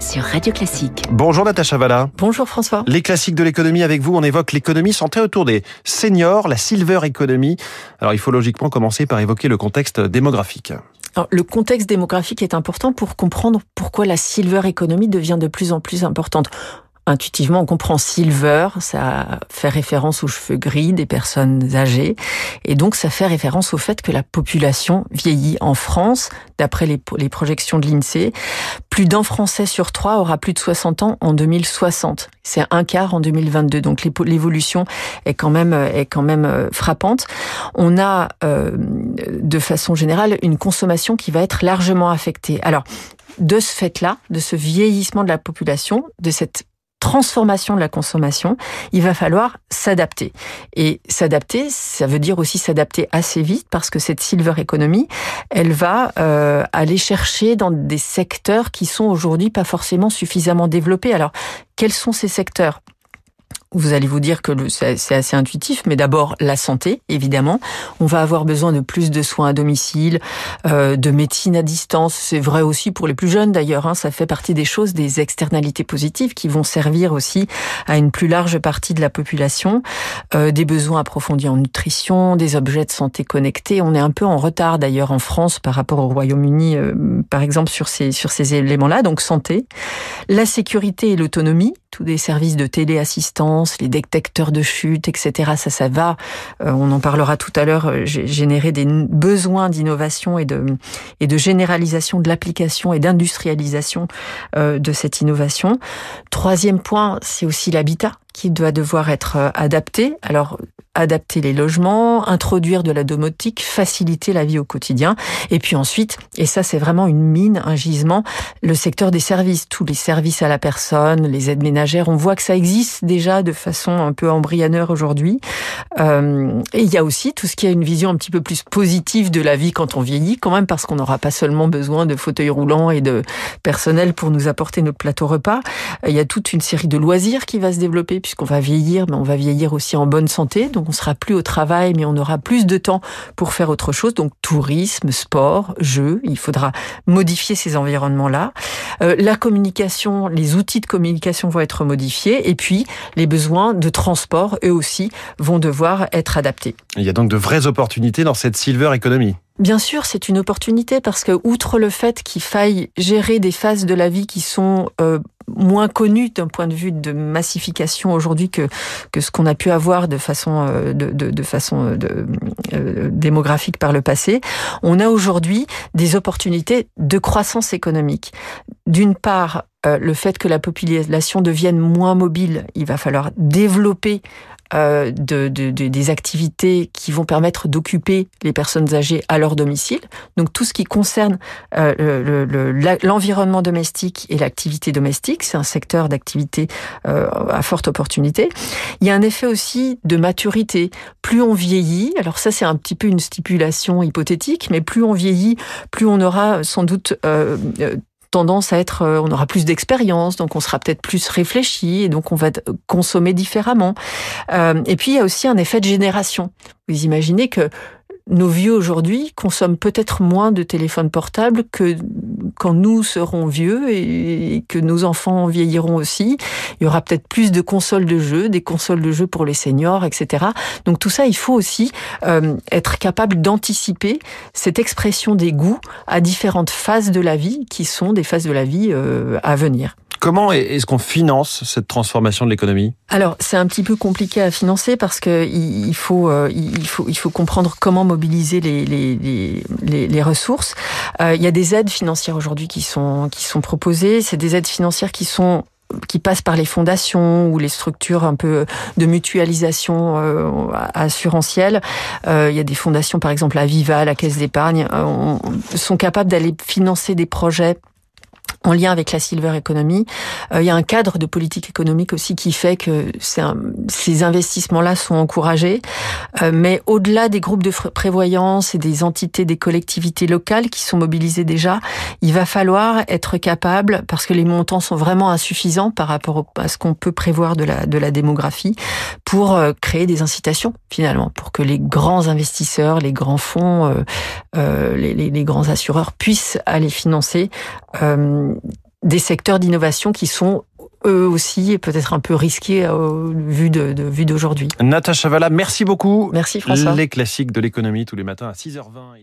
sur Radio Classique. Bonjour Natacha Valla. Bonjour François. Les classiques de l'économie avec vous, on évoque l'économie centrée autour des seniors, la silver economy. Alors il faut logiquement commencer par évoquer le contexte démographique. Alors, le contexte démographique est important pour comprendre pourquoi la silver economy devient de plus en plus importante intuitivement, on comprend silver, ça fait référence aux cheveux gris des personnes âgées, et donc ça fait référence au fait que la population vieillit en France, d'après les, les, projections de l'INSEE. Plus d'un Français sur trois aura plus de 60 ans en 2060. C'est un quart en 2022, donc l'évolution est quand même est quand même euh, frappante. On a euh, de façon générale une consommation qui va être largement affectée. Alors de ce fait-là, de ce vieillissement de la population, de cette transformation de la consommation, il va falloir s'adapter. Et s'adapter, ça veut dire aussi s'adapter assez vite parce que cette silver economy, elle va euh, aller chercher dans des secteurs qui sont aujourd'hui pas forcément suffisamment développés. Alors, quels sont ces secteurs? Vous allez vous dire que c'est assez intuitif, mais d'abord la santé, évidemment. On va avoir besoin de plus de soins à domicile, euh, de médecine à distance. C'est vrai aussi pour les plus jeunes d'ailleurs. Hein, ça fait partie des choses, des externalités positives qui vont servir aussi à une plus large partie de la population. Euh, des besoins approfondis en nutrition, des objets de santé connectés. On est un peu en retard d'ailleurs en France par rapport au Royaume-Uni, euh, par exemple sur ces sur ces éléments-là. Donc santé, la sécurité et l'autonomie, tous des services de téléassistance les détecteurs de chute, etc. Ça, ça va. Euh, on en parlera tout à l'heure. Euh, générer des besoins d'innovation et de et de généralisation de l'application et d'industrialisation euh, de cette innovation. Troisième point, c'est aussi l'habitat qui doit devoir être adapté. Alors adapter les logements, introduire de la domotique, faciliter la vie au quotidien. Et puis ensuite, et ça c'est vraiment une mine, un gisement, le secteur des services, tous les services à la personne, les aides ménagères, on voit que ça existe déjà de façon un peu embryonnaire aujourd'hui. Euh, et il y a aussi tout ce qui a une vision un petit peu plus positive de la vie quand on vieillit, quand même, parce qu'on n'aura pas seulement besoin de fauteuils roulants et de personnel pour nous apporter notre plateau repas. Il y a toute une série de loisirs qui va se développer puisqu'on va vieillir, mais on va vieillir aussi en bonne santé. Donc on sera plus au travail, mais on aura plus de temps pour faire autre chose. Donc tourisme, sport, jeux, il faudra modifier ces environnements-là. Euh, la communication, les outils de communication vont être modifiés, et puis les besoins de transport, eux aussi, vont devoir être adaptés. Il y a donc de vraies opportunités dans cette silver economy. Bien sûr, c'est une opportunité parce que, outre le fait qu'il faille gérer des phases de la vie qui sont euh, moins connues d'un point de vue de massification aujourd'hui que ce qu'on a pu avoir de façon euh, de, de, façon euh, de, démographique par le passé, on a aujourd'hui des opportunités de croissance économique. D'une part, le fait que la population devienne moins mobile, il va falloir développer euh, de, de, des activités qui vont permettre d'occuper les personnes âgées à leur domicile. Donc tout ce qui concerne euh, l'environnement domestique et l'activité domestique, c'est un secteur d'activité euh, à forte opportunité. Il y a un effet aussi de maturité. Plus on vieillit, alors ça c'est un petit peu une stipulation hypothétique, mais plus on vieillit, plus on aura sans doute euh, tendance à être, euh, on aura plus d'expérience, donc on sera peut-être plus réfléchi, et donc on va consommer différemment. Euh, et puis il y a aussi un effet de génération. Vous imaginez que nos vieux aujourd'hui consomment peut-être moins de téléphones portables que quand nous serons vieux et que nos enfants vieilliront aussi. Il y aura peut-être plus de consoles de jeux, des consoles de jeux pour les seniors, etc. Donc tout ça, il faut aussi euh, être capable d'anticiper cette expression des goûts à différentes phases de la vie qui sont des phases de la vie euh, à venir. Comment est-ce qu'on finance cette transformation de l'économie? Alors c'est un petit peu compliqué à financer parce que il faut euh, il faut il faut comprendre comment mobiliser les les les, les ressources. Euh, il y a des aides financières aujourd'hui qui sont qui sont proposées. C'est des aides financières qui sont qui passent par les fondations ou les structures un peu de mutualisation euh, assurantielle. Euh, il y a des fondations, par exemple la Viva, la Caisse d'épargne, sont capables d'aller financer des projets en lien avec la silver economy. Euh, il y a un cadre de politique économique aussi qui fait que ces investissements-là sont encouragés. Euh, mais au-delà des groupes de prévoyance et des entités, des collectivités locales qui sont mobilisées déjà, il va falloir être capable, parce que les montants sont vraiment insuffisants par rapport à ce qu'on peut prévoir de la, démographie, pour euh, créer des incitations finalement, pour que les grands investisseurs, les grands fonds, les, les, grands assureurs puissent aller financer des secteurs d'innovation qui sont eux aussi peut-être un peu risqués au vu de, de d'aujourd'hui. Natacha Valla, merci beaucoup. Merci François. Les classiques de l'économie tous les matins à 6h20.